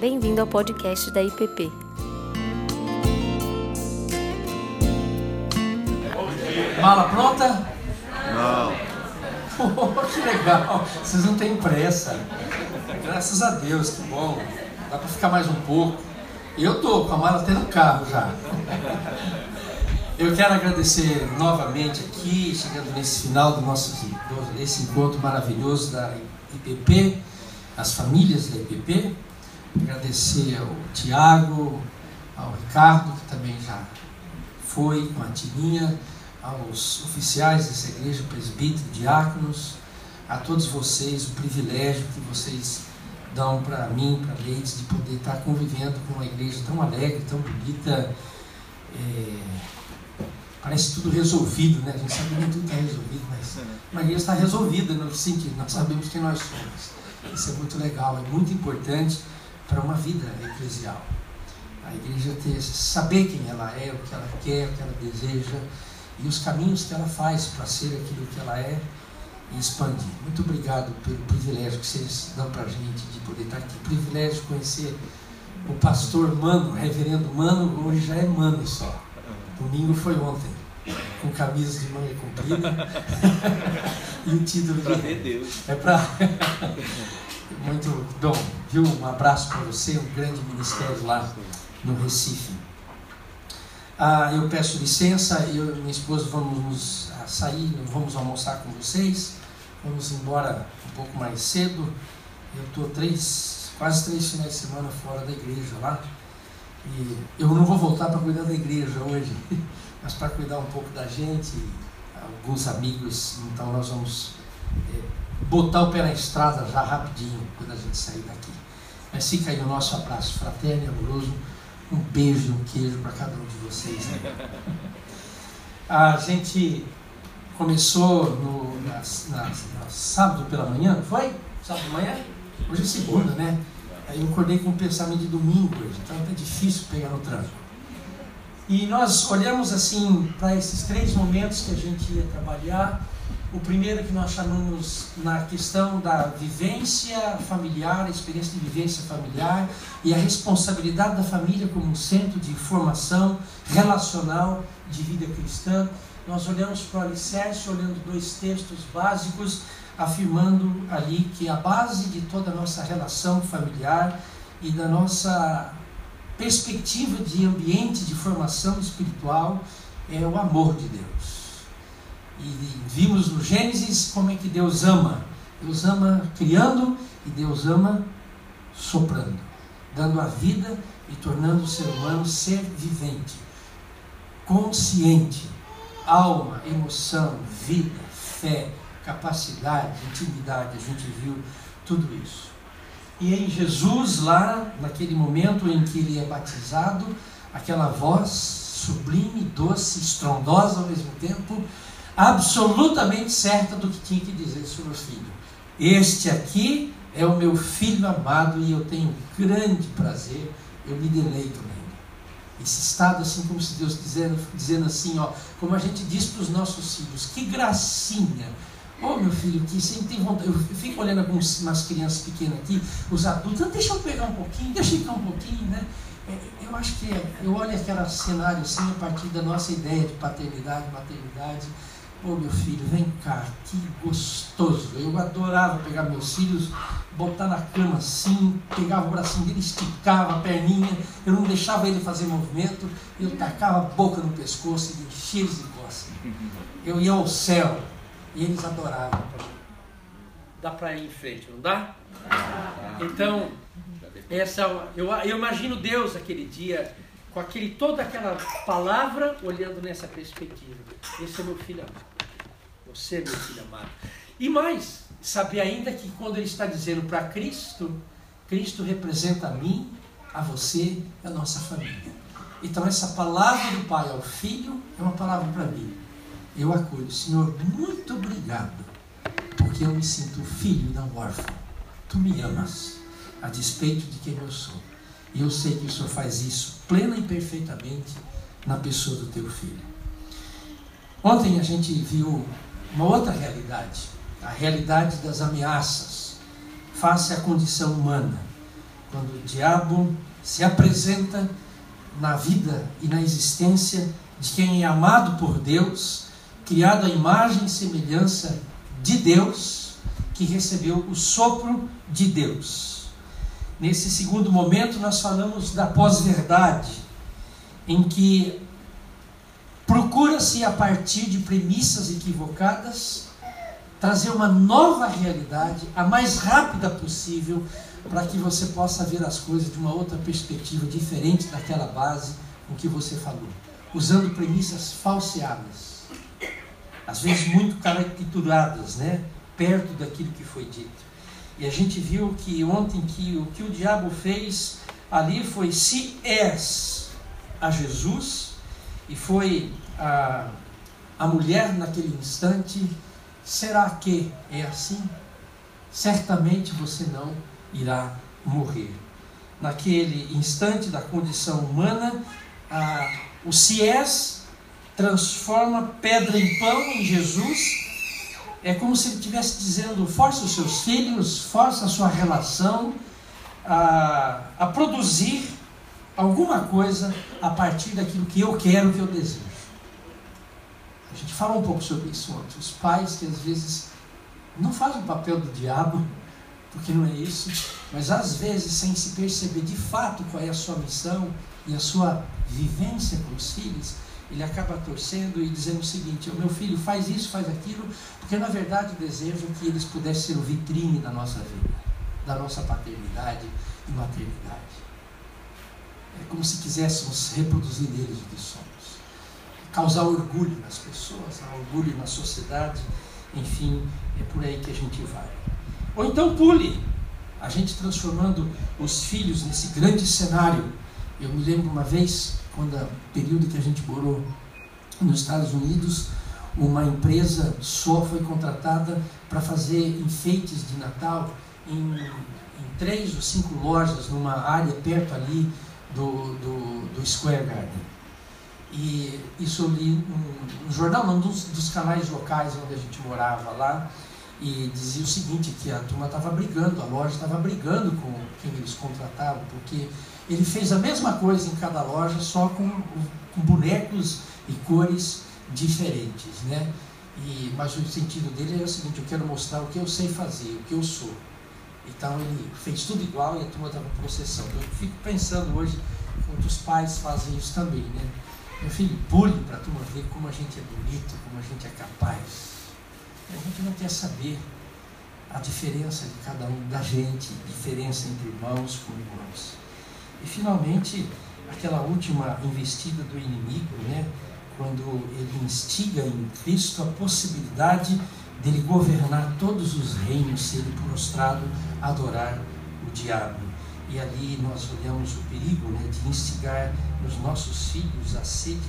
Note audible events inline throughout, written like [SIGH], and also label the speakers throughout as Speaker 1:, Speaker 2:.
Speaker 1: Bem-vindo ao podcast da IPP.
Speaker 2: Mala pronta?
Speaker 3: Não. [LAUGHS]
Speaker 2: Oh, que legal! Vocês não têm pressa. Graças a Deus, que bom. Dá para ficar mais um pouco. Eu tô com a mala até no carro já. Eu quero agradecer novamente aqui, chegando nesse final do nosso desse encontro maravilhoso da IPP, as famílias da IPP. Agradecer ao Tiago, ao Ricardo, que também já foi com a Tininha, aos oficiais dessa igreja, presbítero, diáconos, a todos vocês, o privilégio que vocês dão para mim, para Leites, de poder estar convivendo com uma igreja tão alegre, tão bonita. É, parece tudo resolvido, né? A gente sabe que nem tudo está resolvido, mas a igreja está resolvida no sentido, nós sabemos quem nós somos. Isso é muito legal, é muito importante para uma vida eclesial. A igreja ter, saber quem ela é, o que ela quer, o que ela deseja e os caminhos que ela faz para ser aquilo que ela é e expandir. Muito obrigado pelo privilégio que vocês dão para a gente de poder estar aqui. Privilégio de conhecer o pastor Mano, reverendo Mano, hoje já é Mano só. Domingo foi ontem, com camisas de manga comprida [LAUGHS] e o título
Speaker 3: Para
Speaker 2: de...
Speaker 3: ver Deus.
Speaker 2: É para. [LAUGHS] Muito bom, viu? Um abraço para você, um grande ministério lá no Recife. Ah, eu peço licença, eu e minha esposa vamos ah, sair, vamos almoçar com vocês, vamos embora um pouco mais cedo. Eu estou três, quase três finais de semana fora da igreja lá. E eu não vou voltar para cuidar da igreja hoje, [LAUGHS] mas para cuidar um pouco da gente, alguns amigos, então nós vamos é, botar o pé na estrada já rapidinho quando a gente sair daqui. Mas fica aí o nosso abraço fraterno e amoroso. Um beijo, um queijo para cada um de vocês. Né? [LAUGHS] A gente começou no na, na, na sábado pela manhã, foi? Sábado de manhã? Hoje é segunda, né? Aí eu acordei com um pensamento de domingo hoje, então é difícil pegar no trânsito. E nós olhamos assim para esses três momentos que a gente ia trabalhar. O primeiro que nós chamamos na questão da vivência familiar, a experiência de vivência familiar e a responsabilidade da família como um centro de formação relacional de vida cristã. Nós olhamos para o alicerce, olhando dois textos básicos, afirmando ali que a base de toda a nossa relação familiar e da nossa perspectiva de ambiente de formação espiritual é o amor de Deus. E vimos no Gênesis como é que Deus ama. Deus ama criando e Deus ama soprando, dando a vida e tornando o ser humano ser vivente, consciente, alma, emoção, vida, fé, capacidade, intimidade. A gente viu tudo isso. E em Jesus, lá, naquele momento em que ele é batizado, aquela voz sublime, doce, estrondosa ao mesmo tempo, absolutamente certa do que tinha que dizer sobre o filho. Este aqui é o meu filho amado e eu tenho grande prazer, eu me deleito nele. Esse estado, assim como se Deus dizendo, dizendo assim, ó, como a gente diz para os nossos filhos, que gracinha, Ô oh, meu filho, que sempre tem vontade. Eu fico olhando algumas umas crianças pequenas aqui, os adultos, ah, deixa eu pegar um pouquinho, deixa eu ficar um pouquinho, né? Eu acho que é, eu olho aquele cenário assim a partir da nossa ideia de paternidade, maternidade. Ô oh, meu filho, vem cá, que gostoso. Eu adorava pegar meus filhos, botar na cama assim, pegava o bracinho dele, esticava a perninha, eu não deixava ele fazer movimento, eu tacava a boca no pescoço e enchia de costas. Eu ia ao céu, e eles adoravam. Dá para ir em frente, não dá? Então, essa, eu, eu imagino Deus aquele dia com aquele, toda aquela palavra olhando nessa perspectiva. Esse é meu filho amado. Você é meu filho amado. E mais, saber ainda que quando ele está dizendo para Cristo, Cristo representa a mim, a você e a nossa família. Então essa palavra do Pai ao Filho é uma palavra para mim eu acolho. Senhor, muito obrigado, porque eu me sinto filho não órfão. Tu me amas, a despeito de quem eu sou. E eu sei que o Senhor faz isso plena e perfeitamente na pessoa do teu filho. Ontem a gente viu uma outra realidade, a realidade das ameaças face à condição humana. quando o diabo se apresenta na vida e na existência de quem é amado por Deus, criado à imagem e semelhança de Deus, que recebeu o sopro de Deus. Nesse segundo momento, nós falamos da pós-verdade, em que procura-se, a partir de premissas equivocadas, trazer uma nova realidade, a mais rápida possível, para que você possa ver as coisas de uma outra perspectiva, diferente daquela base com que você falou, usando premissas falseadas, às vezes muito caricaturadas, né? perto daquilo que foi dito. E a gente viu que ontem que o que o diabo fez ali foi se és a Jesus, e foi a, a mulher naquele instante, será que é assim? Certamente você não irá morrer. Naquele instante da condição humana, a, o se és transforma pedra em pão em Jesus. É como se ele estivesse dizendo: força os seus filhos, força a sua relação a, a produzir alguma coisa a partir daquilo que eu quero, que eu desejo. A gente fala um pouco sobre isso ontem. Os pais que às vezes não fazem o papel do diabo, porque não é isso, mas às vezes, sem se perceber de fato qual é a sua missão e a sua vivência com os filhos, ele acaba torcendo e dizendo o seguinte: o meu filho faz isso, faz aquilo, porque na verdade desejo que eles pudessem ser o vitrine da nossa vida, da nossa paternidade e maternidade. É como se quiséssemos reproduzir neles o que somos. Causar orgulho nas pessoas, orgulho na sociedade, enfim, é por aí que a gente vai. Ou então pule, a gente transformando os filhos nesse grande cenário. Eu me lembro uma vez, quando período que a gente morou nos Estados Unidos, uma empresa só foi contratada para fazer enfeites de Natal em, em, três ou cinco lojas numa área perto ali do, do, do Square Garden. E isso eu li um jornal, um dos, dos canais locais onde a gente morava lá, e dizia o seguinte, que a turma estava brigando, a loja estava brigando com quem eles contratavam, porque ele fez a mesma coisa em cada loja, só com, com bonecos e cores diferentes, né? E, mas o sentido dele era o seguinte, eu quero mostrar o que eu sei fazer, o que eu sou. Então ele fez tudo igual e a turma estava processando. Eu fico pensando hoje, muitos pais fazem isso também, né? Meu filho, bullying para a turma ver como a gente é bonito, como a gente é capaz. A gente não quer saber a diferença de cada um da gente, diferença entre irmãos com irmãos. E finalmente, aquela última investida do inimigo, né? quando ele instiga em Cristo a possibilidade dele governar todos os reinos, se ele prostrado adorar o diabo. E ali nós olhamos o perigo né, de instigar nos nossos filhos a sede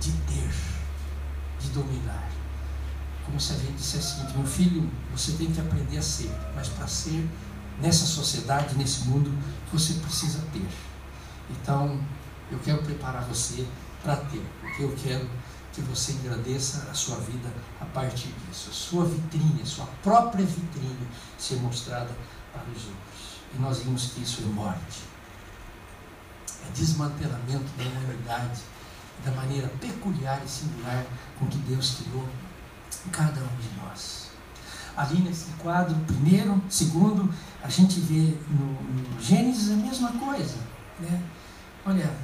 Speaker 2: de ter, de dominar como se a gente dissesse o seguinte: meu filho, você tem que aprender a ser, mas para ser nessa sociedade, nesse mundo, você precisa ter. Então, eu quero preparar você para ter, porque eu quero que você engrandeça a sua vida a partir disso, a sua vitrine, a sua própria vitrine ser mostrada para os outros. E nós vimos que isso é morte, é desmantelamento da humanidade, da maneira peculiar e singular com que Deus criou cada um de nós. Ali nesse quadro, primeiro, segundo, a gente vê no, no Gênesis a mesma coisa. Né? Olha,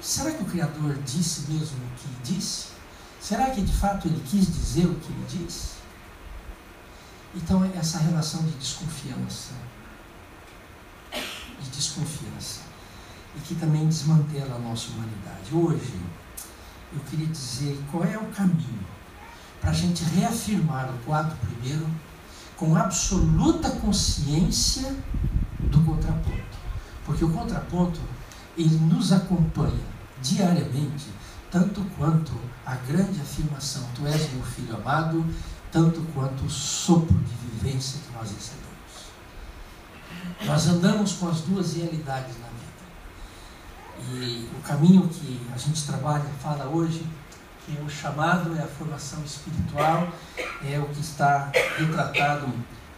Speaker 2: será que o Criador disse mesmo o que disse? Será que de fato ele quis dizer o que ele disse? Então, essa relação de desconfiança, de desconfiança, e que também desmantela a nossa humanidade. Hoje, eu queria dizer qual é o caminho para a gente reafirmar o quadro primeiro com absoluta consciência do contraponto. Porque o contraponto, ele nos acompanha diariamente, tanto quanto a grande afirmação, tu és meu filho amado, tanto quanto o sopro de vivência que nós recebemos. Nós andamos com as duas realidades na vida. E o caminho que a gente trabalha, fala hoje, que o chamado é a formação espiritual, é o que está retratado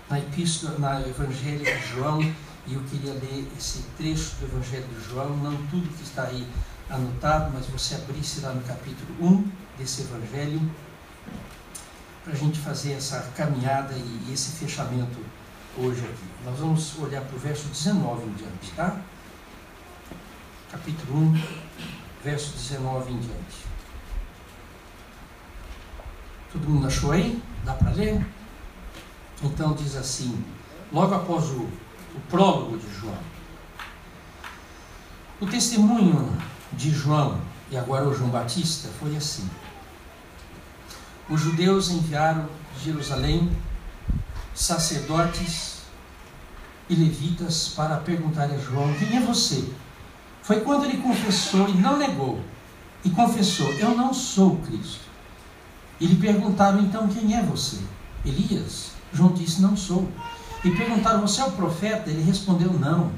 Speaker 2: na epístola, na Evangelho de João, E eu queria ler esse trecho do Evangelho de João, não tudo que está aí anotado, mas você abrisse lá no capítulo 1 desse Evangelho, para a gente fazer essa caminhada e esse fechamento hoje aqui. Nós vamos olhar para o verso 19 em diante, tá? Capítulo 1, verso 19 em diante. Todo mundo achou aí? Dá para ler? Então diz assim, logo após o, o prólogo de João. O testemunho de João, e agora o João Batista, foi assim. Os judeus enviaram de Jerusalém sacerdotes e levitas para perguntar a João: Quem é você? Foi quando ele confessou e não negou, e confessou: Eu não sou Cristo. E lhe perguntaram então: Quem é você? Elias? João disse: Não sou. E perguntaram: Você é o profeta? Ele respondeu: Não.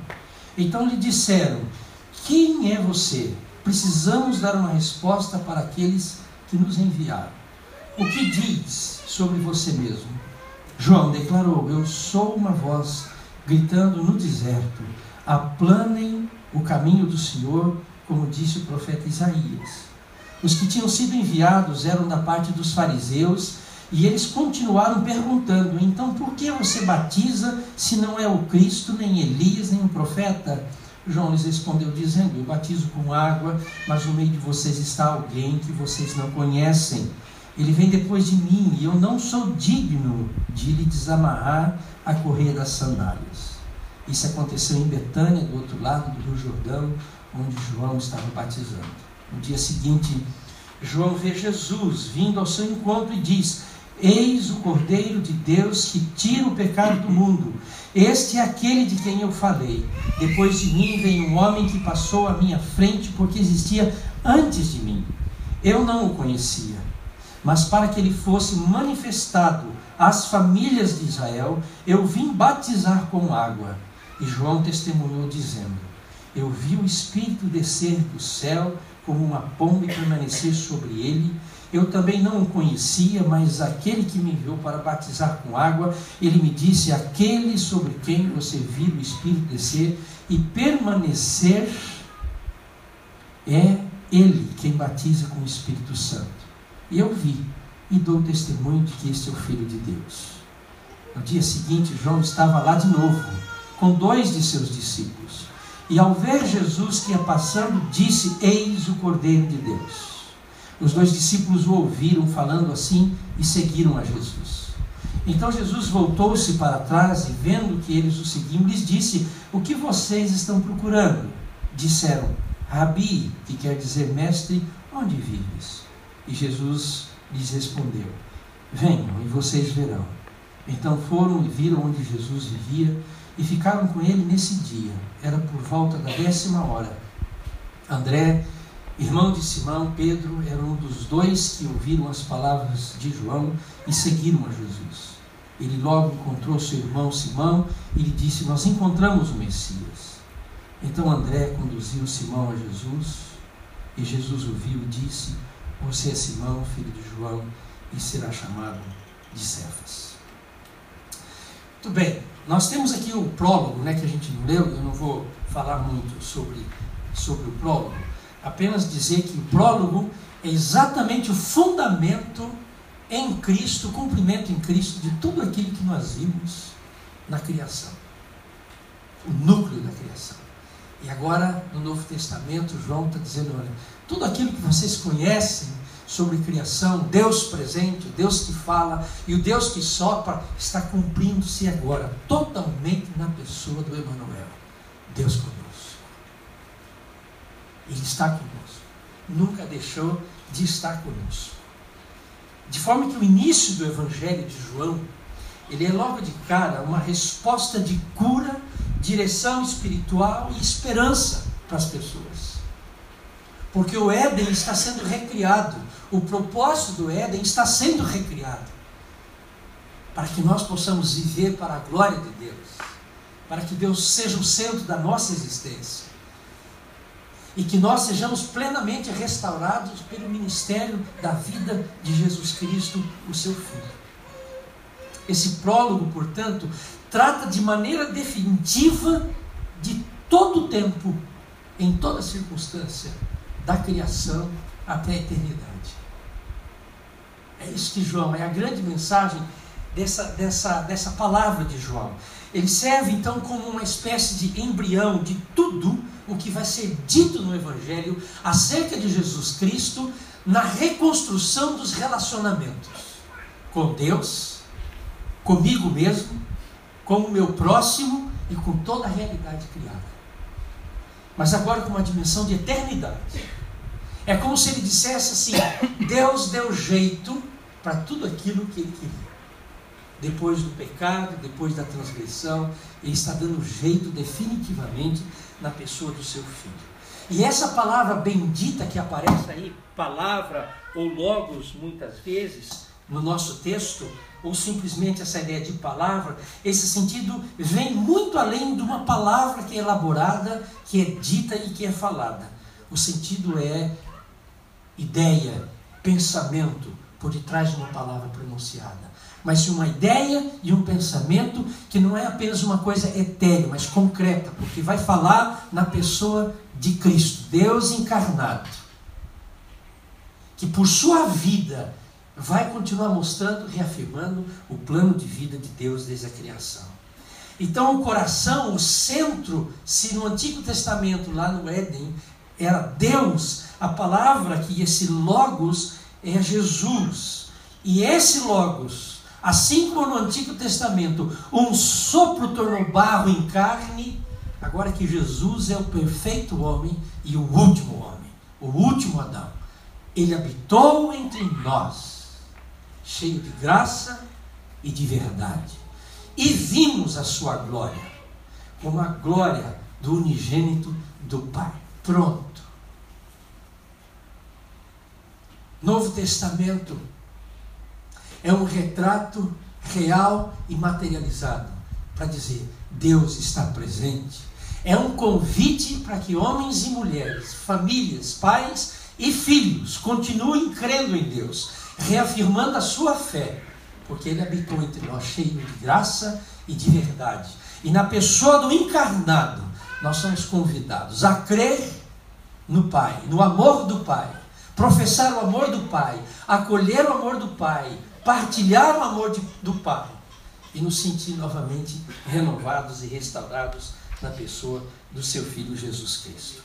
Speaker 2: Então lhe disseram: Quem é você? Precisamos dar uma resposta para aqueles que nos enviaram. O que diz sobre você mesmo? João declarou: Eu sou uma voz gritando no deserto: aplanem o caminho do Senhor, como disse o profeta Isaías. Os que tinham sido enviados eram da parte dos fariseus e eles continuaram perguntando: então por que você batiza se não é o Cristo, nem Elias, nem o profeta? João lhes respondeu, dizendo: Eu batizo com água, mas no meio de vocês está alguém que vocês não conhecem. Ele vem depois de mim e eu não sou digno de lhe desamarrar a correia das sandálias. Isso aconteceu em Betânia, do outro lado do Rio Jordão, onde João estava batizando. No dia seguinte, João vê Jesus vindo ao seu encontro e diz: Eis o Cordeiro de Deus que tira o pecado do mundo. Este é aquele de quem eu falei. Depois de mim vem um homem que passou à minha frente porque existia antes de mim. Eu não o conhecia mas para que ele fosse manifestado às famílias de Israel, eu vim batizar com água. E João testemunhou, dizendo: Eu vi o Espírito descer do céu como uma pomba e permanecer sobre ele. Eu também não o conhecia, mas aquele que me enviou para batizar com água, ele me disse: Aquele sobre quem você viu o Espírito descer e permanecer, é ele quem batiza com o Espírito Santo. E eu vi e dou testemunho de que este é o Filho de Deus. No dia seguinte, João estava lá de novo, com dois de seus discípulos. E ao ver Jesus que ia passando, disse: Eis o Cordeiro de Deus. Os dois discípulos o ouviram falando assim e seguiram a Jesus. Então Jesus voltou-se para trás e, vendo que eles o seguiam, lhes disse: O que vocês estão procurando? Disseram: Rabi, que quer dizer mestre, onde vives? E Jesus lhes respondeu: Venham e vocês verão. Então foram e viram onde Jesus vivia e ficaram com ele nesse dia. Era por volta da décima hora. André, irmão de Simão, Pedro, era um dos dois que ouviram as palavras de João e seguiram a Jesus. Ele logo encontrou seu irmão Simão e lhe disse: Nós encontramos o Messias. Então André conduziu Simão a Jesus e Jesus o viu e disse: você é Simão, filho de João, e será chamado de Cefas. Muito bem, nós temos aqui o prólogo, né, que a gente não leu, eu não vou falar muito sobre, sobre o prólogo, apenas dizer que o prólogo é exatamente o fundamento em Cristo, o cumprimento em Cristo de tudo aquilo que nós vimos na criação. O núcleo da criação. E agora, no Novo Testamento, João está dizendo: olha, tudo aquilo que vocês conhecem sobre criação, Deus presente, Deus que fala e o Deus que sopra, está cumprindo-se agora, totalmente na pessoa do Emmanuel. Deus conosco. Ele está conosco. Nunca deixou de estar conosco. De forma que o início do Evangelho de João, ele é logo de cara uma resposta de cura, direção espiritual e esperança para as pessoas. Porque o Éden está sendo recriado. O propósito do Éden está sendo recriado. Para que nós possamos viver para a glória de Deus. Para que Deus seja o centro da nossa existência. E que nós sejamos plenamente restaurados pelo ministério da vida de Jesus Cristo, o seu Filho. esse prólogo, portanto, trata de maneira definitiva de todo o tempo, em toda circunstância, da criação até a eternidade. É isso que João, é a grande mensagem dessa, dessa, dessa palavra de João. Ele serve então como uma espécie de embrião de tudo o que vai ser dito no Evangelho acerca de Jesus Cristo na reconstrução dos relacionamentos com Deus, comigo mesmo, com o meu próximo e com toda a realidade criada. Mas agora com uma dimensão de eternidade. É como se ele dissesse assim: Deus deu jeito para tudo aquilo que ele queria. Depois do pecado, depois da transgressão, ele está dando jeito definitivamente na pessoa do seu filho. E essa palavra bendita que aparece aí, palavra ou logos muitas vezes no nosso texto, ou simplesmente essa ideia de palavra, esse sentido vem muito além de uma palavra que é elaborada, que é dita e que é falada. O sentido é ideia, pensamento por detrás de uma palavra pronunciada. Mas uma ideia e um pensamento que não é apenas uma coisa etérea, mas concreta, porque vai falar na pessoa de Cristo, Deus encarnado, que por sua vida vai continuar mostrando, reafirmando o plano de vida de Deus desde a criação. Então, o coração, o centro, se no Antigo Testamento, lá no Éden, era Deus, a palavra que esse Logos é Jesus. E esse Logos, assim como no Antigo Testamento, um sopro tornou barro em carne, agora que Jesus é o perfeito homem e o último homem, o último Adão, ele habitou entre nós cheio de graça e de verdade. E vimos a sua glória, como a glória do unigênito do Pai. Pronto. Novo Testamento é um retrato real e materializado para dizer: Deus está presente. É um convite para que homens e mulheres, famílias, pais e filhos continuem crendo em Deus reafirmando a sua fé, porque ele habitou entre nós cheio de graça e de verdade. E na pessoa do encarnado, nós somos convidados a crer no Pai, no amor do Pai, professar o amor do Pai, acolher o amor do Pai, partilhar o amor de, do Pai e nos sentir novamente renovados e restaurados na pessoa do seu Filho Jesus Cristo.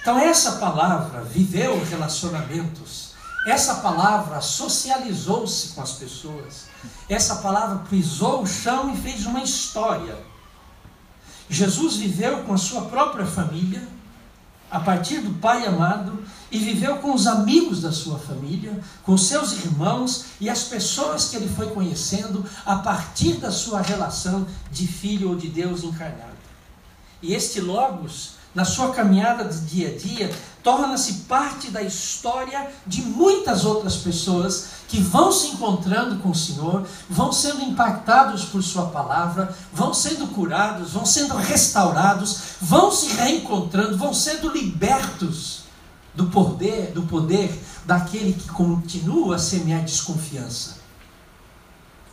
Speaker 2: Então, essa palavra, viveu relacionamentos, essa palavra socializou-se com as pessoas. Essa palavra pisou o chão e fez uma história. Jesus viveu com a sua própria família, a partir do Pai amado, e viveu com os amigos da sua família, com seus irmãos e as pessoas que ele foi conhecendo a partir da sua relação de filho ou de Deus encarnado. E este Logos na sua caminhada de dia a dia, torna-se parte da história de muitas outras pessoas que vão se encontrando com o Senhor, vão sendo impactados por Sua palavra, vão sendo curados, vão sendo restaurados, vão se reencontrando, vão sendo libertos do poder, do poder daquele que continua a semear desconfiança,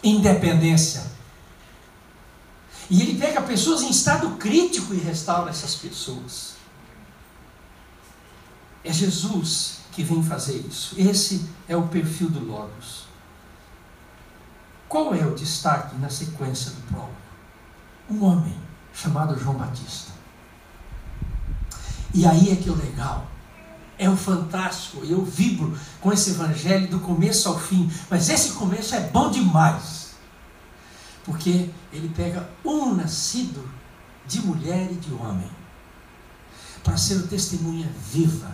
Speaker 2: independência e ele pega pessoas em estado crítico e restaura essas pessoas. É Jesus que vem fazer isso. Esse é o perfil do Logos. Qual é o destaque na sequência do prólogo? Um homem chamado João Batista. E aí é que é o legal. É o fantástico. Eu vibro com esse evangelho do começo ao fim. Mas esse começo é bom demais. Porque ele pega um nascido de mulher e de homem para ser o testemunha viva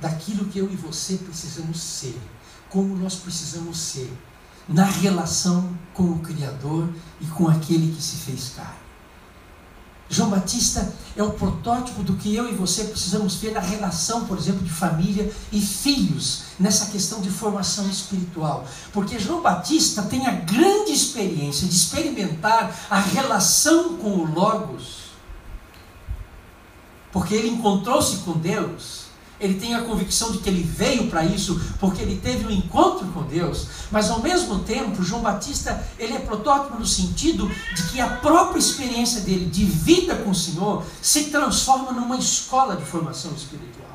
Speaker 2: daquilo que eu e você precisamos ser, como nós precisamos ser na relação com o Criador e com aquele que se fez carne. João Batista é o protótipo do que eu e você precisamos ver na relação, por exemplo, de família e filhos, nessa questão de formação espiritual. Porque João Batista tem a grande experiência de experimentar a relação com o Logos. Porque ele encontrou-se com Deus ele tem a convicção de que ele veio para isso, porque ele teve um encontro com Deus, mas ao mesmo tempo, João Batista, ele é protótipo no sentido de que a própria experiência dele de vida com o Senhor se transforma numa escola de formação espiritual.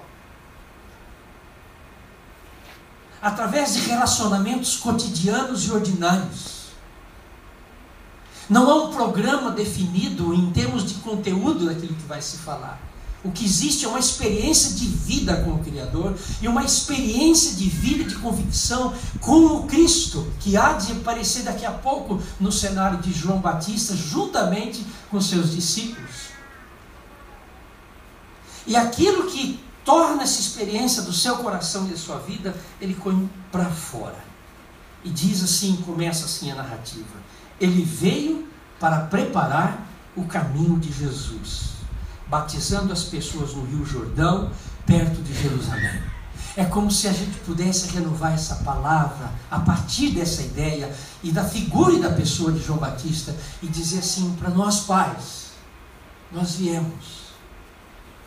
Speaker 2: Através de relacionamentos cotidianos e ordinários. Não há um programa definido em termos de conteúdo daquilo que vai se falar o que existe é uma experiência de vida com o Criador e uma experiência de vida de convicção com o Cristo, que há de aparecer daqui a pouco no cenário de João Batista, juntamente com seus discípulos. E aquilo que torna essa experiência do seu coração e da sua vida, ele põe para fora. E diz assim, começa assim a narrativa: Ele veio para preparar o caminho de Jesus batizando as pessoas no Rio Jordão, perto de Jerusalém. É como se a gente pudesse renovar essa palavra a partir dessa ideia e da figura e da pessoa de João Batista e dizer assim para nós pais: nós viemos,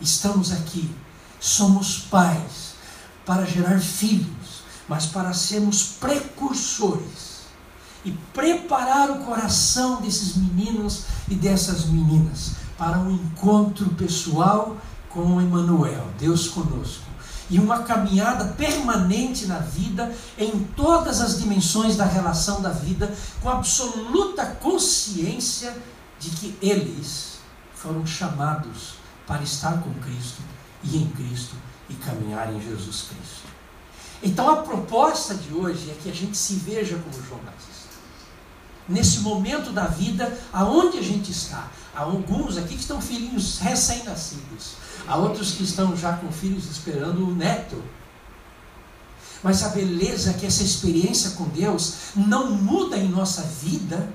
Speaker 2: estamos aqui, somos pais para gerar filhos, mas para sermos precursores e preparar o coração desses meninos e dessas meninas para um encontro pessoal com Emmanuel, Deus conosco. E uma caminhada permanente na vida, em todas as dimensões da relação da vida, com absoluta consciência de que eles foram chamados para estar com Cristo e em Cristo e caminhar em Jesus Cristo. Então a proposta de hoje é que a gente se veja como João Batista nesse momento da vida, aonde a gente está. Há alguns aqui que estão filhinhos recém-nascidos, há outros que estão já com filhos esperando o neto. Mas a beleza é que essa experiência com Deus não muda em nossa vida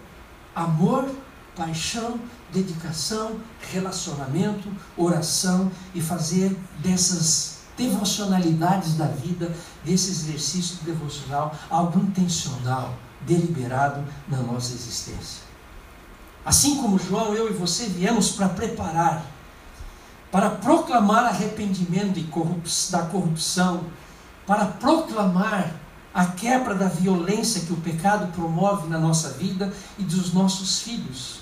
Speaker 2: amor, paixão, dedicação, relacionamento, oração e fazer dessas devocionalidades da vida, desse exercício devocional, algo intencional deliberado na nossa existência. Assim como João, eu e você viemos para preparar, para proclamar arrependimento da corrupção, para proclamar a quebra da violência que o pecado promove na nossa vida e dos nossos filhos.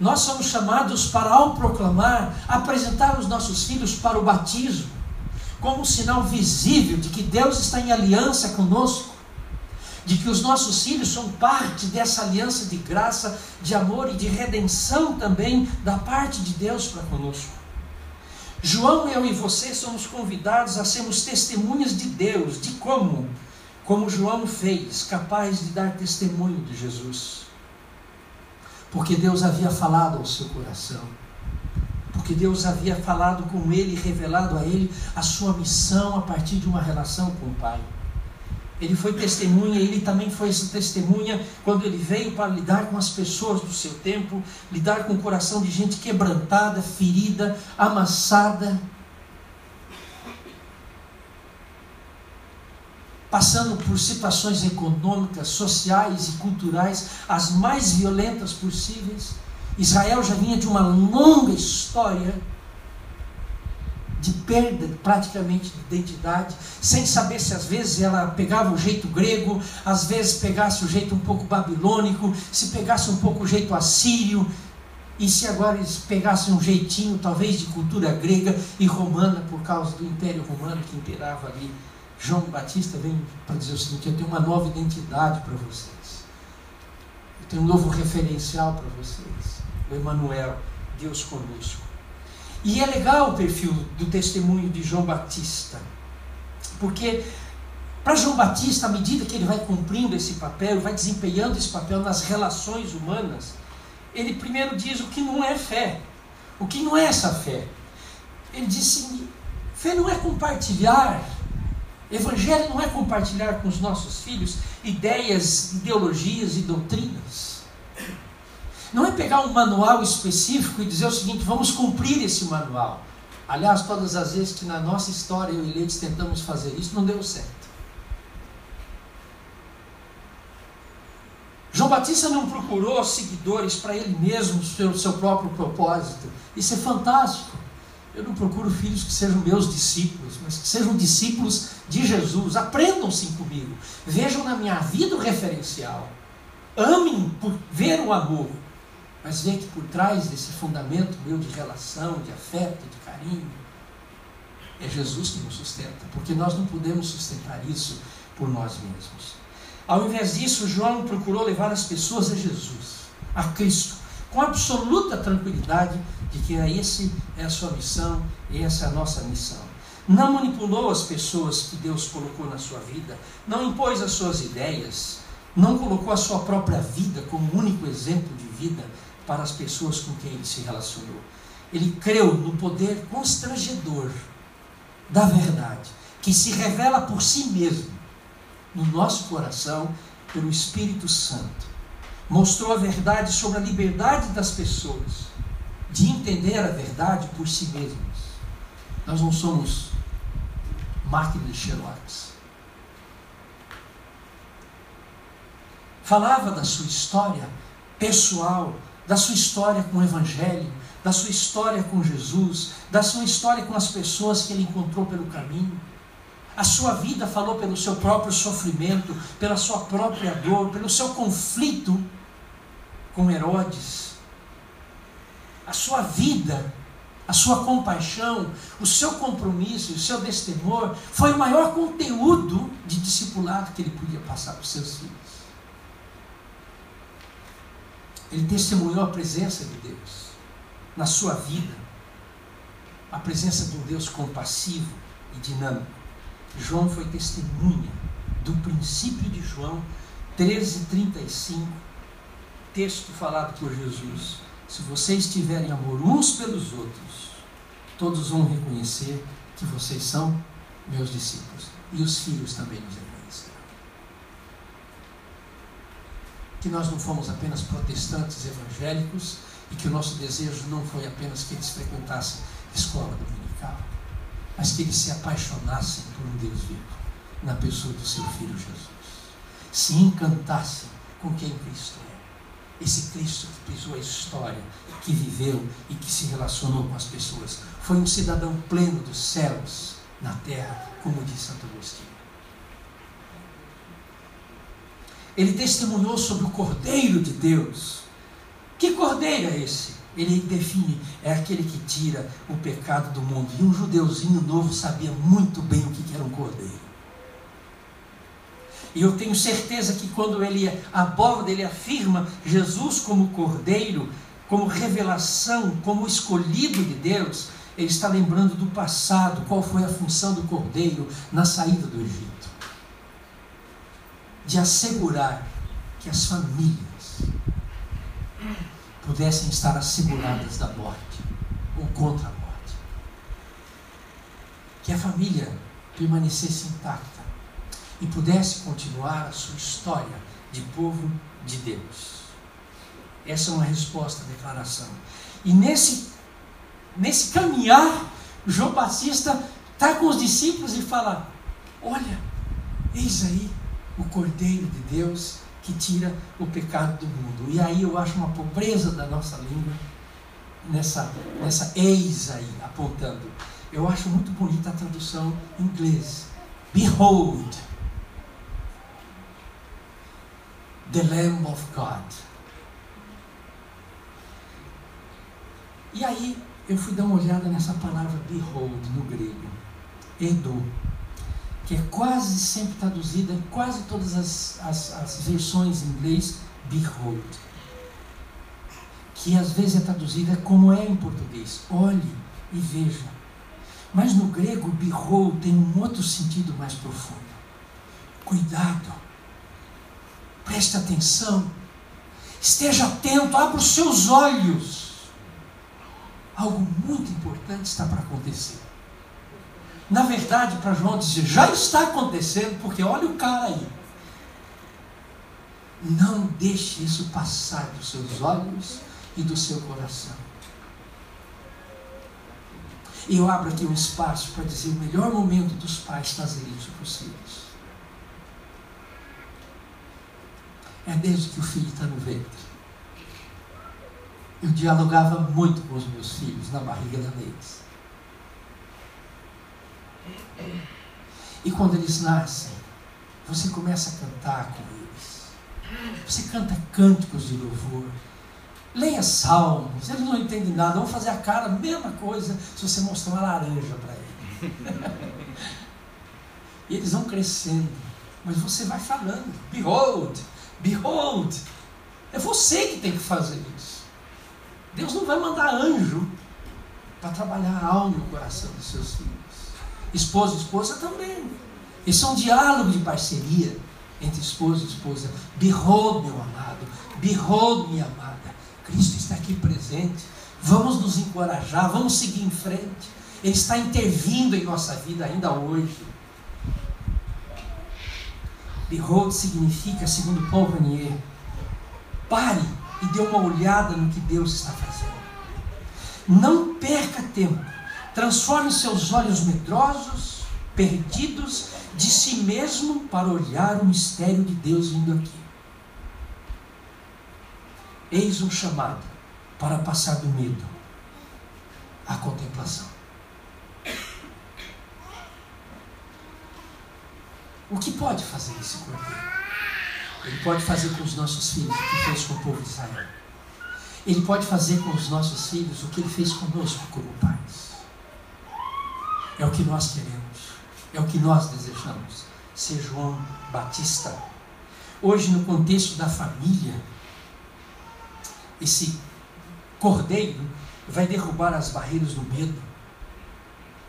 Speaker 2: Nós somos chamados para, ao proclamar, apresentar os nossos filhos para o batismo, como um sinal visível de que Deus está em aliança conosco de que os nossos filhos são parte dessa aliança de graça, de amor e de redenção também da parte de Deus para conosco. João, eu e você somos convidados a sermos testemunhas de Deus, de como? Como João fez, capaz de dar testemunho de Jesus. Porque Deus havia falado ao seu coração. Porque Deus havia falado com ele, revelado a ele a sua missão a partir de uma relação com o Pai. Ele foi testemunha, ele também foi essa testemunha quando ele veio para lidar com as pessoas do seu tempo, lidar com o coração de gente quebrantada, ferida, amassada, passando por situações econômicas, sociais e culturais as mais violentas possíveis. Israel já vinha de uma longa história de perda praticamente de identidade, sem saber se às vezes ela pegava o jeito grego, às vezes pegasse o jeito um pouco babilônico, se pegasse um pouco o jeito assírio, e se agora eles pegassem um jeitinho talvez de cultura grega e romana por causa do Império Romano que imperava ali. João Batista vem para dizer o seguinte: eu tenho uma nova identidade para vocês, eu tenho um novo referencial para vocês, o Emmanuel, Deus conosco. E é legal o perfil do testemunho de João Batista, porque para João Batista, à medida que ele vai cumprindo esse papel, vai desempenhando esse papel nas relações humanas, ele primeiro diz o que não é fé. O que não é essa fé? Ele diz assim: fé não é compartilhar, evangelho não é compartilhar com os nossos filhos ideias, ideologias e doutrinas. Não é pegar um manual específico e dizer o seguinte: vamos cumprir esse manual. Aliás, todas as vezes que na nossa história eu e Leites tentamos fazer isso, não deu certo. João Batista não procurou seguidores para ele mesmo, o seu, seu próprio propósito. Isso é fantástico. Eu não procuro filhos que sejam meus discípulos, mas que sejam discípulos de Jesus. Aprendam-se comigo. Vejam na minha vida o referencial. Amem por ver o amor. Mas vejam que por trás desse fundamento meu de relação, de afeto, de carinho, é Jesus que nos sustenta. Porque nós não podemos sustentar isso por nós mesmos. Ao invés disso, João procurou levar as pessoas a Jesus, a Cristo, com absoluta tranquilidade de que esse é a sua missão e essa é a nossa missão. Não manipulou as pessoas que Deus colocou na sua vida, não impôs as suas ideias, não colocou a sua própria vida como único exemplo de vida para as pessoas com quem ele se relacionou. Ele creu no poder constrangedor da verdade, que se revela por si mesmo no nosso coração pelo Espírito Santo. Mostrou a verdade sobre a liberdade das pessoas de entender a verdade por si mesmas. Nós não somos máquinas de Sherlocks. Falava da sua história pessoal, da sua história com o Evangelho, da sua história com Jesus, da sua história com as pessoas que ele encontrou pelo caminho. A sua vida falou pelo seu próprio sofrimento, pela sua própria dor, pelo seu conflito com Herodes. A sua vida, a sua compaixão, o seu compromisso, o seu destemor foi o maior conteúdo de discipulado que ele podia passar para os seus filhos. Ele testemunhou a presença de Deus na sua vida, a presença de um Deus compassivo e dinâmico. João foi testemunha do princípio de João 13:35, texto falado por Jesus. Se vocês tiverem amor uns pelos outros, todos vão reconhecer que vocês são meus discípulos. E os filhos também nos Que nós não fomos apenas protestantes evangélicos e que o nosso desejo não foi apenas que eles frequentassem escola dominical mas que eles se apaixonassem por um Deus vivo, na pessoa do seu Filho Jesus. Se encantassem com quem Cristo é. Esse Cristo que pisou a história, que viveu e que se relacionou com as pessoas. Foi um cidadão pleno dos céus na terra, como diz Santo Agostinho. Ele testemunhou sobre o Cordeiro de Deus. Que cordeiro é esse? Ele define, é aquele que tira o pecado do mundo. E um judeuzinho novo sabia muito bem o que era um cordeiro. E eu tenho certeza que quando ele aborda, ele afirma Jesus como cordeiro, como revelação, como escolhido de Deus, ele está lembrando do passado, qual foi a função do cordeiro na saída do Egito. De assegurar que as famílias pudessem estar asseguradas da morte ou contra a morte. Que a família permanecesse intacta e pudesse continuar a sua história de povo de Deus. Essa é uma resposta à declaração. E nesse, nesse caminhar, João Batista está com os discípulos e fala: Olha, eis aí o Cordeiro de Deus que tira o pecado do mundo. E aí eu acho uma pobreza da nossa língua nessa, nessa eis aí, apontando. Eu acho muito bonita a tradução em inglês. Behold, the Lamb of God. E aí eu fui dar uma olhada nessa palavra behold no grego. Edo que é quase sempre traduzida em quase todas as, as, as versões em inglês, behold. Que às vezes é traduzida como é em português, olhe e veja. Mas no grego, behold tem um outro sentido mais profundo. Cuidado, preste atenção, esteja atento, abra os seus olhos. Algo muito importante está para acontecer na verdade, para João dizer, já está acontecendo, porque olha o cara aí. Não deixe isso passar dos seus olhos e do seu coração. E eu abro aqui um espaço para dizer o melhor momento dos pais fazerem isso para os filhos. É desde que o filho está no ventre. Eu dialogava muito com os meus filhos na barriga da deles E quando eles nascem, você começa a cantar com eles. Você canta cânticos de louvor. Leia salmos. Eles não entendem nada. Vão fazer a cara, a mesma coisa, se você mostrar uma laranja para eles. e eles vão crescendo. Mas você vai falando. Behold, behold. É você que tem que fazer isso. Deus não vai mandar anjo para trabalhar a alma e o coração dos seus filhos. Esposo e esposa também. Isso é um diálogo de parceria entre esposo e esposa. Behold, meu amado. Behold, minha amada. Cristo está aqui presente. Vamos nos encorajar, vamos seguir em frente. Ele está intervindo em nossa vida ainda hoje. Behold significa, segundo Paul Ranier, pare e dê uma olhada no que Deus está fazendo. Não perca tempo. Transforme seus olhos medrosos, perdidos de si mesmo para olhar o mistério de Deus vindo aqui. Eis um chamado para passar do medo à contemplação. O que pode fazer esse cordeiro? Ele pode fazer com os nossos filhos o que fez com o povo de Israel. Ele pode fazer com os nossos filhos o que ele fez conosco como pais. É o que nós queremos. É o que nós desejamos. Ser João Batista. Hoje, no contexto da família, esse cordeiro vai derrubar as barreiras do medo,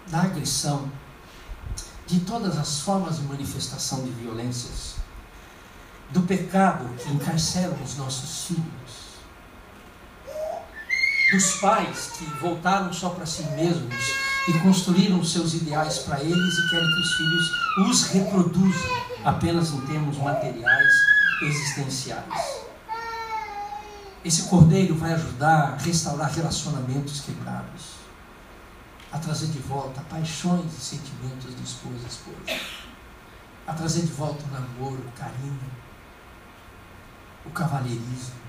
Speaker 2: da agressão, de todas as formas de manifestação de violências do pecado que encarcera os nossos filhos, dos pais que voltaram só para si mesmos e construíram seus ideais para eles e querem que os filhos os reproduzam apenas em termos materiais existenciais. Esse cordeiro vai ajudar a restaurar relacionamentos quebrados, a trazer de volta paixões e sentimentos de esposa e esposa, a trazer de volta o namoro, o carinho, o cavalheirismo,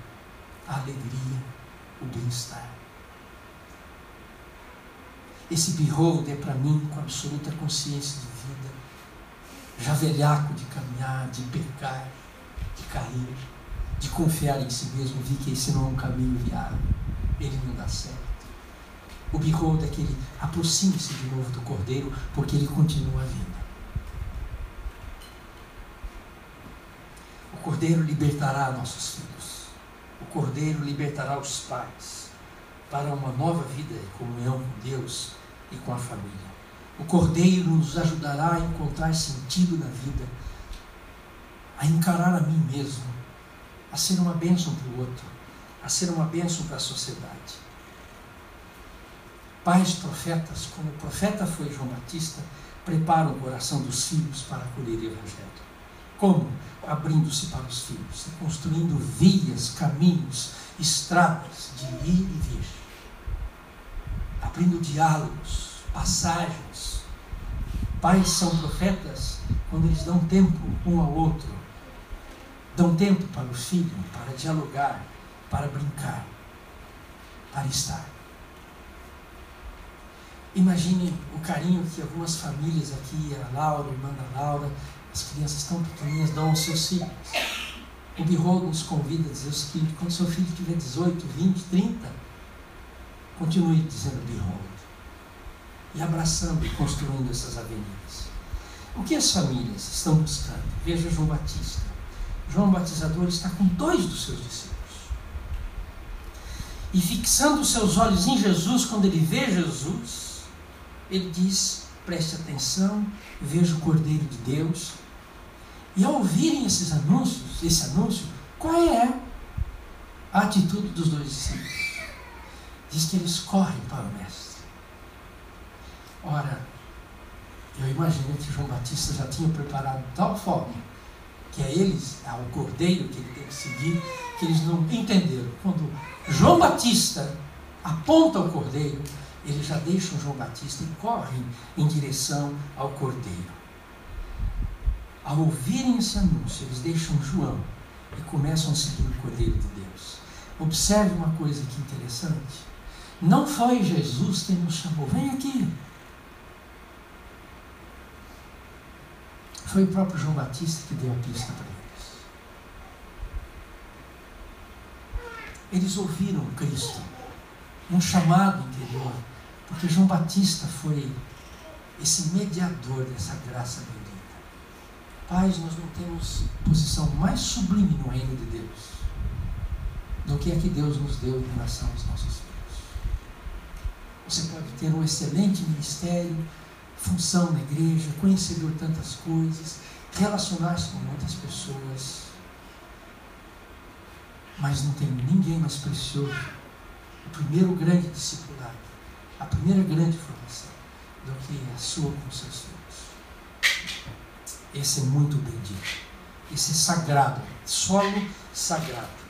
Speaker 2: a alegria, o bem-estar. Esse behold é para mim com absoluta consciência de vida, já velhaco de caminhar, de pecar, de cair, de confiar em si mesmo, vi que esse não é um caminho viável, ele não dá certo. O behold é que ele aproxime-se de novo do cordeiro, porque ele continua vindo. Cordeiro libertará nossos filhos. O Cordeiro libertará os pais para uma nova vida em comunhão com Deus e com a família. O Cordeiro nos ajudará a encontrar sentido na vida, a encarar a mim mesmo, a ser uma bênção para o outro, a ser uma bênção para a sociedade. Pais profetas, como o profeta foi João Batista, preparam o coração dos filhos para acolher o Evangelho. Como? Abrindo-se para os filhos, construindo vias, caminhos, estradas de ir e vir. Abrindo diálogos, passagens. Pais são profetas quando eles dão tempo um ao outro. Dão tempo para o filho, para dialogar, para brincar, para estar. Imagine o carinho que algumas famílias aqui, a Laura, a irmã da Laura, as crianças tão pequenininhas dão aos seus filhos. O Behold nos convida a dizer o seguinte: quando seu filho tiver 18, 20, 30, continue dizendo Behold. E abraçando e construindo essas avenidas. O que as famílias estão buscando? Veja João Batista. João Batizador está com dois dos seus discípulos. E fixando os seus olhos em Jesus, quando ele vê Jesus, ele diz: preste atenção, veja o Cordeiro de Deus, e ao ouvirem esses anúncios, esse anúncio, qual é a atitude dos dois discípulos? Diz que eles correm para o Mestre. Ora, eu imagino que João Batista já tinha preparado tal forma que a eles, ao cordeiro que ele tem que seguir, que eles não entenderam. Quando João Batista aponta o cordeiro, eles já deixam João Batista e correm em direção ao cordeiro. Ao ouvirem esse anúncio, eles deixam João e começam a seguir o Cordeiro de Deus. Observe uma coisa que interessante. Não foi Jesus quem nos chamou, vem aqui. Foi o próprio João Batista que deu a pista para eles. Eles ouviram Cristo, um chamado interior, porque João Batista foi esse mediador dessa graça bendita. Pais, nós não temos posição mais sublime no reino de Deus do que a que Deus nos deu em relação aos nossos filhos. Você pode ter um excelente ministério, função na igreja, conhecedor de tantas coisas, relacionar-se com muitas pessoas, mas não tem ninguém mais precioso. O primeiro grande discipulado, a primeira grande formação, do que a sua com seus filhos. Esse é muito bendito. Esse é sagrado, solo sagrado.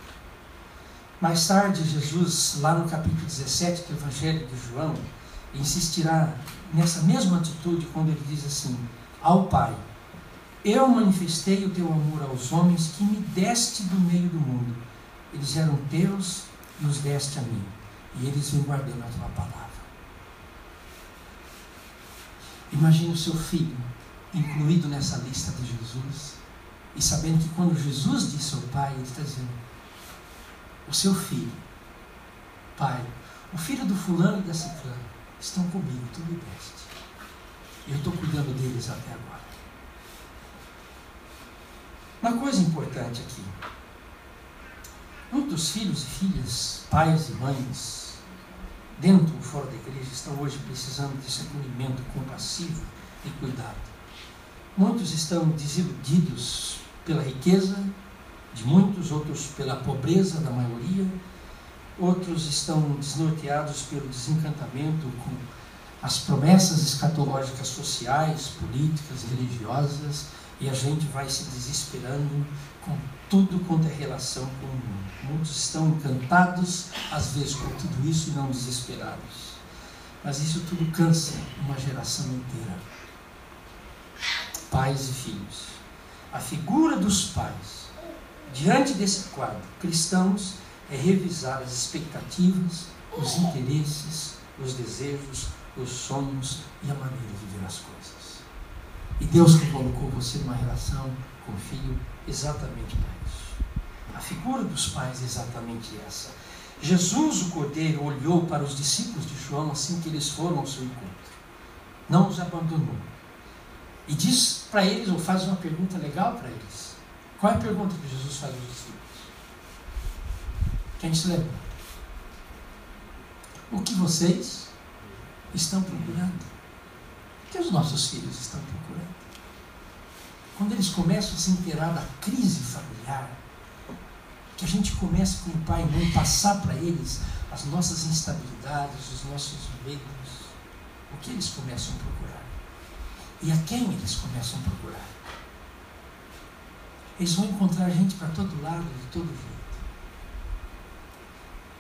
Speaker 2: Mais tarde, Jesus, lá no capítulo 17 do Evangelho de João, insistirá nessa mesma atitude quando ele diz assim: Ao Pai, eu manifestei o teu amor aos homens que me deste do meio do mundo. Eles eram teus e os deste a mim. E eles vêm guardando a tua palavra. Imagine o seu filho incluído nessa lista de Jesus e sabendo que quando Jesus disse ao Pai, ele está dizendo: o seu filho, pai, o filho do fulano e da ciclana, estão comigo, tu me deste. Eu estou cuidando deles até agora. Uma coisa importante aqui. Muitos filhos e filhas, pais e mães, dentro ou fora da igreja, estão hoje precisando desse acolhimento compassivo e cuidado. Muitos estão desiludidos pela riqueza de muitos, outros pela pobreza da maioria, outros estão desnorteados pelo desencantamento com as promessas escatológicas sociais, políticas, religiosas, e a gente vai se desesperando com tudo quanto é relação com o mundo. Muitos estão encantados, às vezes, com tudo isso e não desesperados. Mas isso tudo cansa uma geração inteira. Pais e filhos. A figura dos pais Diante desse quadro, cristãos é revisar as expectativas, os interesses, os desejos, os sonhos e a maneira de ver as coisas. E Deus que colocou você numa relação com o filho exatamente para isso. A figura dos pais é exatamente essa. Jesus, o Cordeiro, olhou para os discípulos de João assim que eles foram ao seu encontro. Não os abandonou. E diz para eles, ou faz uma pergunta legal para eles. Qual é a pergunta que Jesus faz aos discípulos? Quem se lembra? O que vocês estão procurando? O que os nossos filhos estão procurando? Quando eles começam a se inteirar da crise familiar, que a gente começa com o pai e mãe passar para eles as nossas instabilidades, os nossos medos, o que eles começam a procurar? E a quem eles começam a procurar? Eles vão encontrar gente para todo lado, de todo jeito.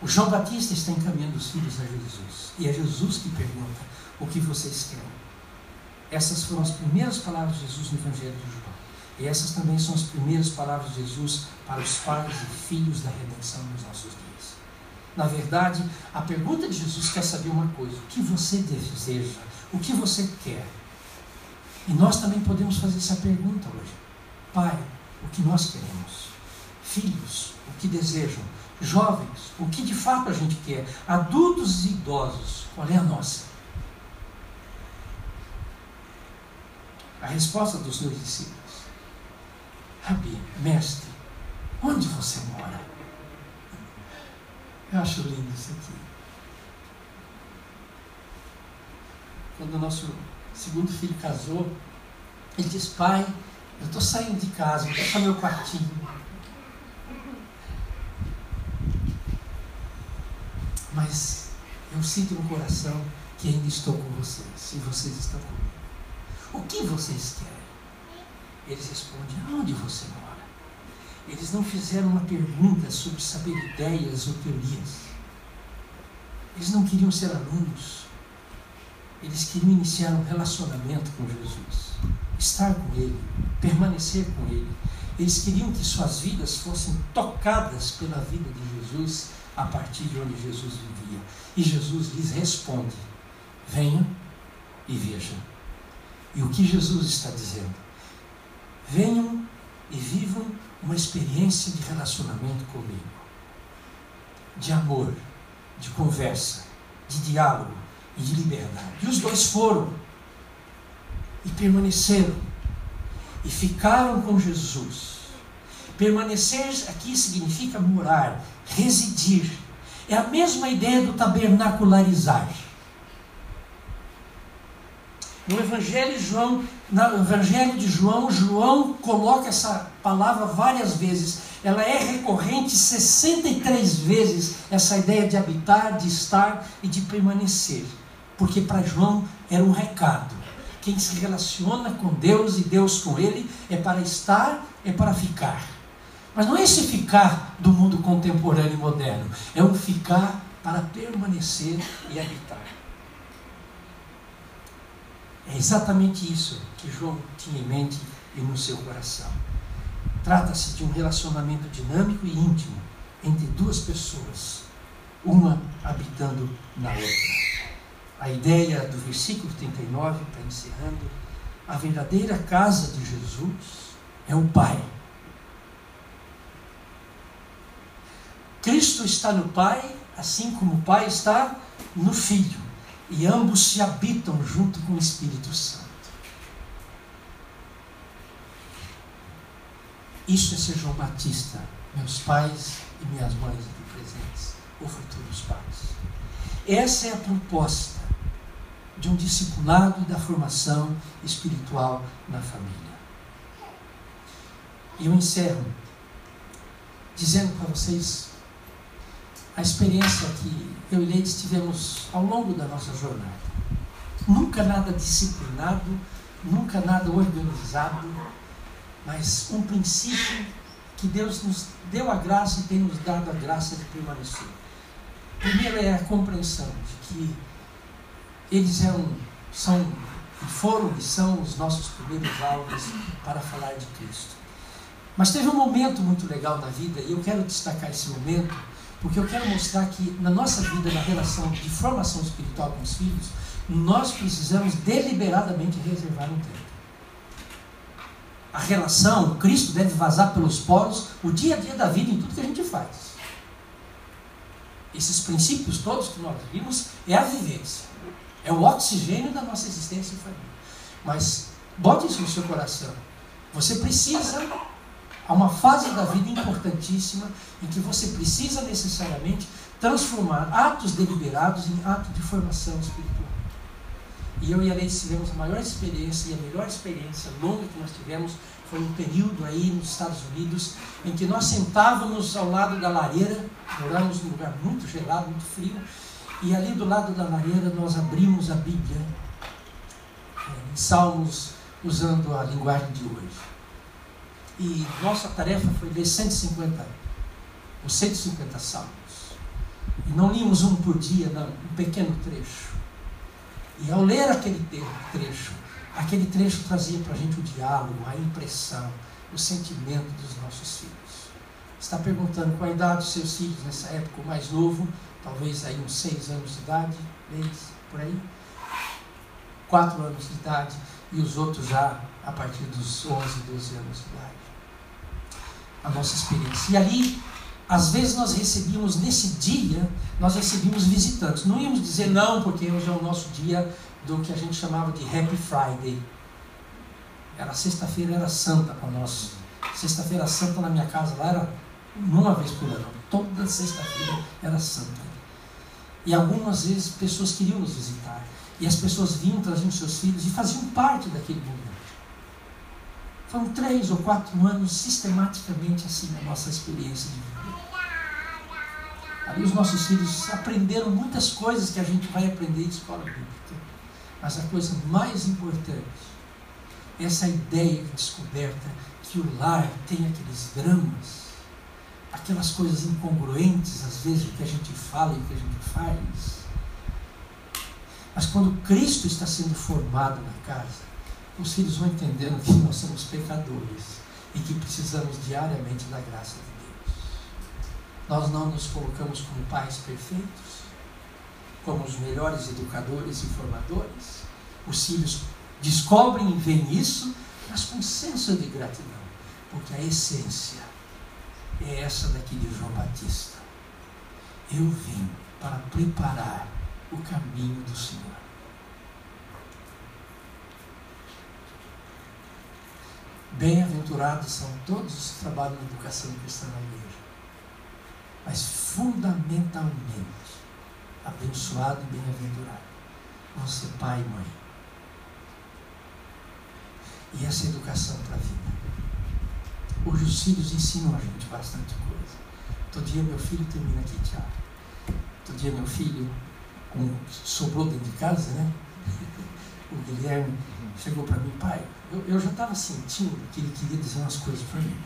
Speaker 2: O João Batista está encaminhando os filhos a Jesus. E é Jesus que pergunta: O que vocês querem? Essas foram as primeiras palavras de Jesus no Evangelho de João. E essas também são as primeiras palavras de Jesus para os pais e filhos da redenção nos nossos dias. Na verdade, a pergunta de Jesus quer saber uma coisa: o que você deseja? O que você quer? E nós também podemos fazer essa pergunta hoje. Pai, o que nós queremos. Filhos, o que desejam. Jovens, o que de fato a gente quer. Adultos e idosos, qual é a nossa? A resposta dos dois discípulos. Rabi, mestre, onde você mora? Eu acho lindo isso aqui. Quando o nosso segundo filho casou, ele disse, pai, eu estou saindo de casa, vou para meu quartinho. Mas eu sinto no coração que ainda estou com vocês e vocês estão comigo. O que vocês querem? Eles respondem: aonde você mora? Eles não fizeram uma pergunta sobre saber ideias ou teorias. Eles não queriam ser alunos. Eles queriam iniciar um relacionamento com Jesus estar com Ele, permanecer com Ele. Eles queriam que suas vidas fossem tocadas pela vida de Jesus a partir de onde Jesus vivia. E Jesus lhes responde: venha e veja. E o que Jesus está dizendo? venham e vivam uma experiência de relacionamento comigo, de amor, de conversa, de diálogo e de liberdade. E os dois foram e permaneceram e ficaram com Jesus. Permanecer aqui significa morar, residir. É a mesma ideia do tabernacularizar. No Evangelho de João, no Evangelho de João, João coloca essa palavra várias vezes. Ela é recorrente 63 vezes, essa ideia de habitar, de estar e de permanecer. Porque para João era um recado. Quem se relaciona com Deus e Deus com ele é para estar, é para ficar. Mas não é esse ficar do mundo contemporâneo e moderno, é um ficar para permanecer e habitar. É exatamente isso que João tinha em mente e no seu coração. Trata-se de um relacionamento dinâmico e íntimo entre duas pessoas, uma habitando na outra. A ideia do versículo 39, para encerrando, a verdadeira casa de Jesus é o Pai. Cristo está no Pai, assim como o Pai está no Filho e ambos se habitam junto com o Espírito Santo. Isso é ser João Batista, meus pais e minhas mães aqui presentes, ou futuros pais. Essa é a proposta de um discipulado e da formação espiritual na família. E eu encerro dizendo para vocês a experiência que eu e Leite tivemos ao longo da nossa jornada. Nunca nada disciplinado, nunca nada organizado, mas um princípio que Deus nos deu a graça e tem nos dado a graça de permanecer. Primeiro é a compreensão de que eles eram, são e foram e são os nossos primeiros alvos para falar de Cristo. Mas teve um momento muito legal na vida, e eu quero destacar esse momento, porque eu quero mostrar que na nossa vida, na relação de formação espiritual com os filhos, nós precisamos deliberadamente reservar um tempo. A relação, Cristo deve vazar pelos poros o dia a dia da vida em tudo que a gente faz. Esses princípios todos que nós vimos é a vivência. É o oxigênio da nossa existência família. Mas bote isso no seu coração. Você precisa Há uma fase da vida importantíssima em que você precisa necessariamente transformar atos deliberados em atos de formação espiritual. E eu e a Leite tivemos a maior experiência e a melhor experiência longa que nós tivemos foi um período aí nos Estados Unidos em que nós sentávamos ao lado da lareira, moramos num lugar muito gelado, muito frio, e ali do lado da lareira nós abrimos a Bíblia é, em Salmos usando a linguagem de hoje. E nossa tarefa foi ler 150, os 150 salmos. E não líamos um por dia, não, um pequeno trecho. E ao ler aquele trecho, aquele trecho trazia para a gente o diálogo, a impressão, o sentimento dos nossos filhos. Está perguntando qual a idade dos seus filhos nessa época, o mais novo, talvez aí uns seis anos de idade, três, por aí, quatro anos de idade, e os outros já a partir dos 11, 12 anos de idade a nossa experiência. E ali, às vezes nós recebíamos nesse dia, nós recebíamos visitantes. Não íamos dizer não, porque hoje é o nosso dia do que a gente chamava de Happy Friday. Era sexta-feira, era santa para nós. Sexta-feira santa na minha casa lá era uma vez por ano. Toda sexta-feira era santa. E algumas vezes pessoas queriam nos visitar. E as pessoas vinham trazendo seus filhos e faziam parte daquele momento. Foram três ou quatro anos sistematicamente assim na nossa experiência de vida. Ali os nossos filhos aprenderam muitas coisas que a gente vai aprender em escola bíblica. Mas a coisa mais importante, essa ideia de descoberta que o lar tem aqueles dramas, aquelas coisas incongruentes, às vezes, do que a gente fala e do que a gente faz. Mas quando Cristo está sendo formado na casa, os filhos vão entendendo que nós somos pecadores e que precisamos diariamente da graça de Deus. Nós não nos colocamos como pais perfeitos, como os melhores educadores e formadores. Os filhos descobrem e veem isso, mas com senso de gratidão, porque a essência é essa daqui de João Batista. Eu vim para preparar o caminho do Senhor. Bem-aventurados são todos os que trabalham na educação cristã na igreja. Mas fundamentalmente, abençoado e bem-aventurado, vão ser pai e mãe. E essa é educação para a vida. Hoje os filhos ensinam a gente bastante coisa. Todo dia meu filho termina aqui, Tiago. Todo dia meu filho, um, sobrou dentro de casa, né? [LAUGHS] o Guilherme chegou para mim, pai, eu, eu já estava sentindo que ele queria dizer umas coisas para mim.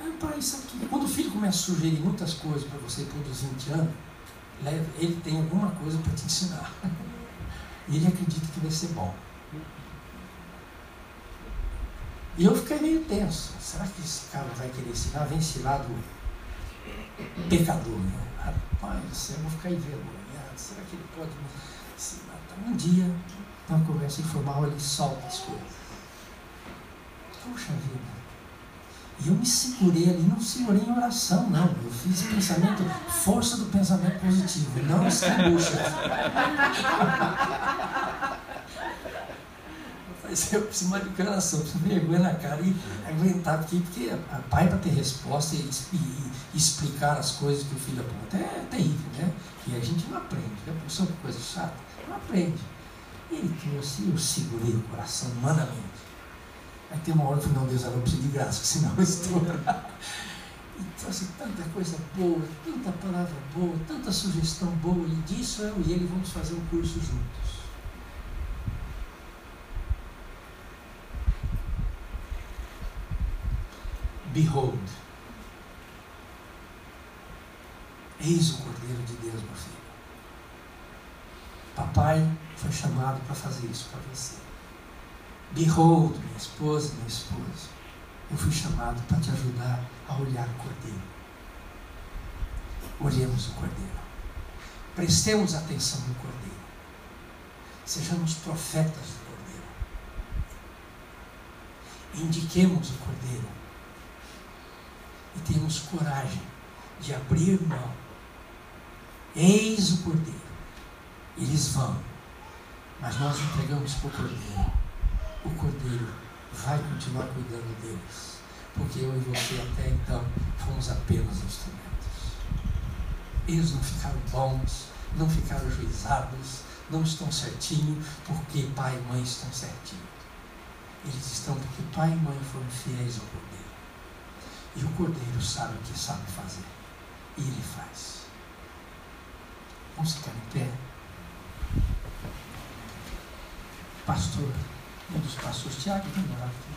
Speaker 2: Ah, pai, sabe que quando o filho começa a sugerir muitas coisas para você por dos 20 anos, ele tem alguma coisa para te ensinar. [LAUGHS] e ele acredita que vai ser bom. E eu fiquei meio tenso. Será que esse cara vai querer ensinar? Vem ensinar do pecador. Né? Rapaz do céu, eu vou ficar envergonhado. Será que ele pode me ensinar? Então, um dia, numa conversa informal, ele solta as coisas. Puxa vida. E eu me segurei ali, não segurei em oração, não. Eu fiz pensamento, força do pensamento positivo, não escabucha. [LAUGHS] eu preciso mais de coração, preciso vergonha na cara e aguentar, porque, porque a pai para ter resposta e, e, explicar as coisas que o filho aponta é terrível, né? E a gente não aprende, né? Pensou que coisa chata? Não aprende. E ele trouxe, eu segurei o coração humanamente. Aí tem uma hora que não, Deus, eu preciso de graça, senão eu estou. [LAUGHS] e trouxe tanta coisa boa, tanta palavra boa, tanta sugestão boa, e disso eu e ele vamos fazer um curso juntos. Behold, eis o Cordeiro de Deus, meu filho. Papai foi chamado para fazer isso para você. Behold, minha esposa, meu esposo, eu fui chamado para te ajudar a olhar o Cordeiro. Olhemos o Cordeiro. Prestemos atenção no Cordeiro. Sejamos profetas do Cordeiro. Indiquemos o Cordeiro e temos coragem de abrir mão. Eis o Cordeiro. Eles vão, mas nós entregamos para o Cordeiro. O Cordeiro vai continuar cuidando deles, porque eu e você até então fomos apenas instrumentos. Eles não ficaram bons, não ficaram juizados, não estão certinho porque pai e mãe estão certinho. Eles estão porque pai e mãe foram fiéis ao Cordeiro. E o cordeiro sabe o que sabe fazer. E ele faz. Vamos ficar em pé. Pastor, um dos pastores, Tiago, vem orar aqui.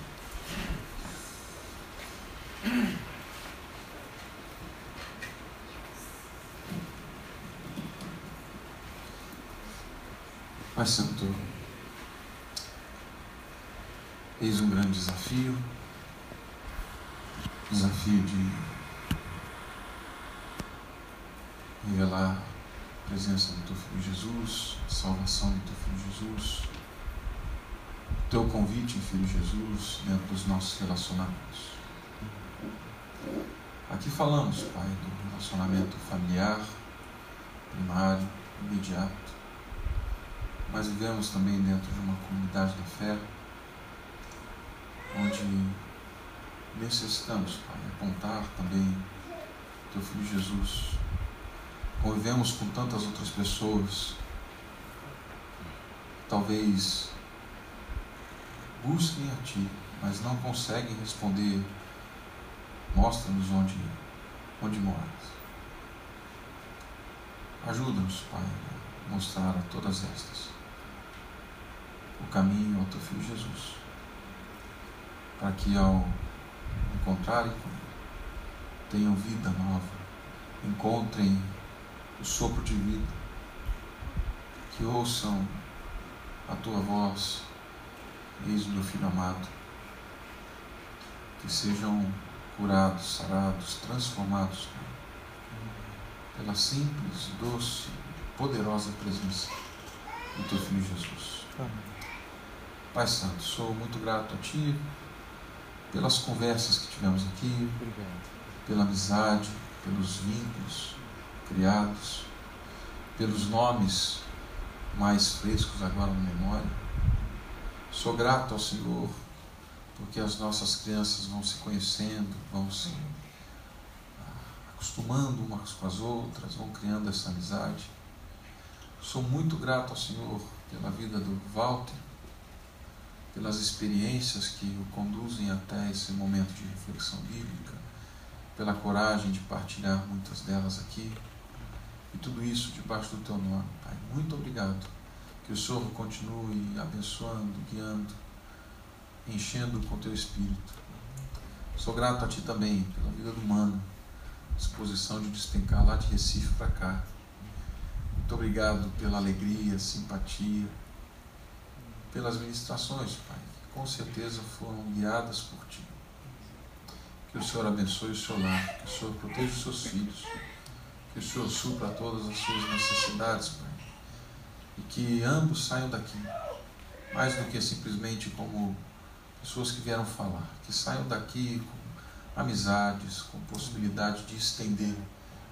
Speaker 3: Pai Santo, eis um grande desafio desafio de revelar a presença do teu Filho Jesus, a salvação do teu Filho Jesus, o teu convite, Filho Jesus, dentro dos nossos relacionamentos. Aqui falamos, Pai, do relacionamento familiar, primário, imediato, mas vivemos também dentro de uma comunidade da fé, onde necessitamos, Pai, apontar também Teu Filho Jesus. Convivemos com tantas outras pessoas, talvez busquem a Ti, mas não conseguem responder. Mostra-nos onde, onde moras. Ajuda-nos, Pai, a mostrar a todas estas o caminho ao Teu Filho Jesus, para que ao encontrarem tenham vida nova, encontrem o sopro de vida, que ouçam a tua voz, eis o meu filho amado, que sejam curados, sarados, transformados pela simples, doce, poderosa presença do teu filho Jesus. Amém. Pai Santo, sou muito grato a Ti pelas conversas que tivemos aqui, pela amizade, pelos vínculos criados, pelos nomes mais frescos agora na memória. Sou grato ao Senhor porque as nossas crianças vão se conhecendo, vão se acostumando umas com as outras, vão criando essa amizade. Sou muito grato ao Senhor pela vida do Walter, pelas experiências que o conduzem até esse momento de reflexão bíblica, pela coragem de partilhar muitas delas aqui. E tudo isso debaixo do teu nome, Pai. Muito obrigado. Que o Senhor continue abençoando, guiando, enchendo com teu espírito. Sou grato a ti também pela vida do mano, disposição de despencar lá de Recife para cá. Muito obrigado pela alegria, simpatia, pelas ministrações, Pai, que com certeza foram guiadas por Ti. Que o Senhor abençoe o seu lar, que o Senhor proteja os seus filhos, que o Senhor supra todas as suas necessidades, Pai. E que ambos saiam daqui, mais do que simplesmente como pessoas que vieram falar, que saiam daqui com amizades, com possibilidade de estender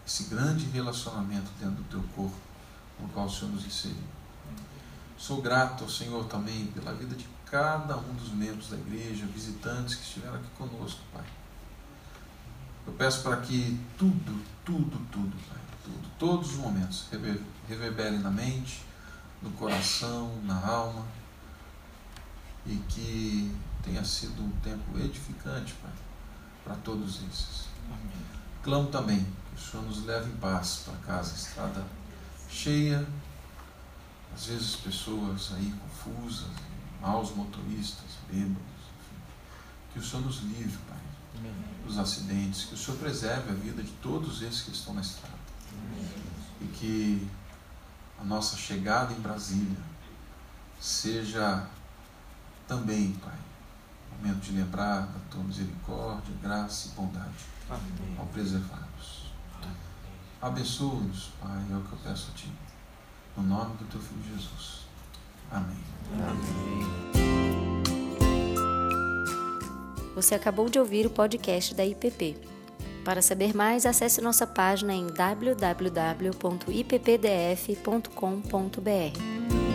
Speaker 3: esse grande relacionamento dentro do teu corpo, no qual o Senhor nos inseriu. Sou grato ao Senhor também pela vida de cada um dos membros da igreja, visitantes que estiveram aqui conosco, Pai. Eu peço para que tudo, tudo, tudo, Pai, tudo, todos os momentos reverberem na mente, no coração, na alma, e que tenha sido um tempo edificante, Pai, para todos esses. Amém. Clamo também que o Senhor nos leve em paz para casa, estrada cheia às vezes pessoas aí confusas, maus motoristas, bêbados, enfim. Que o Senhor nos livre, Pai, Amém. dos acidentes, que o Senhor preserve a vida de todos esses que estão na estrada. Amém. E que a nossa chegada em Brasília seja também, Pai, momento de lembrar da tua misericórdia, graça e bondade Amém. ao preservar-nos. Abençoa-nos, Pai, é o que eu peço a Ti. No nome do teu filho Jesus. Amém. Amém.
Speaker 1: Você acabou de ouvir o podcast da IPP. Para saber mais, acesse nossa página em www.ippdf.com.br.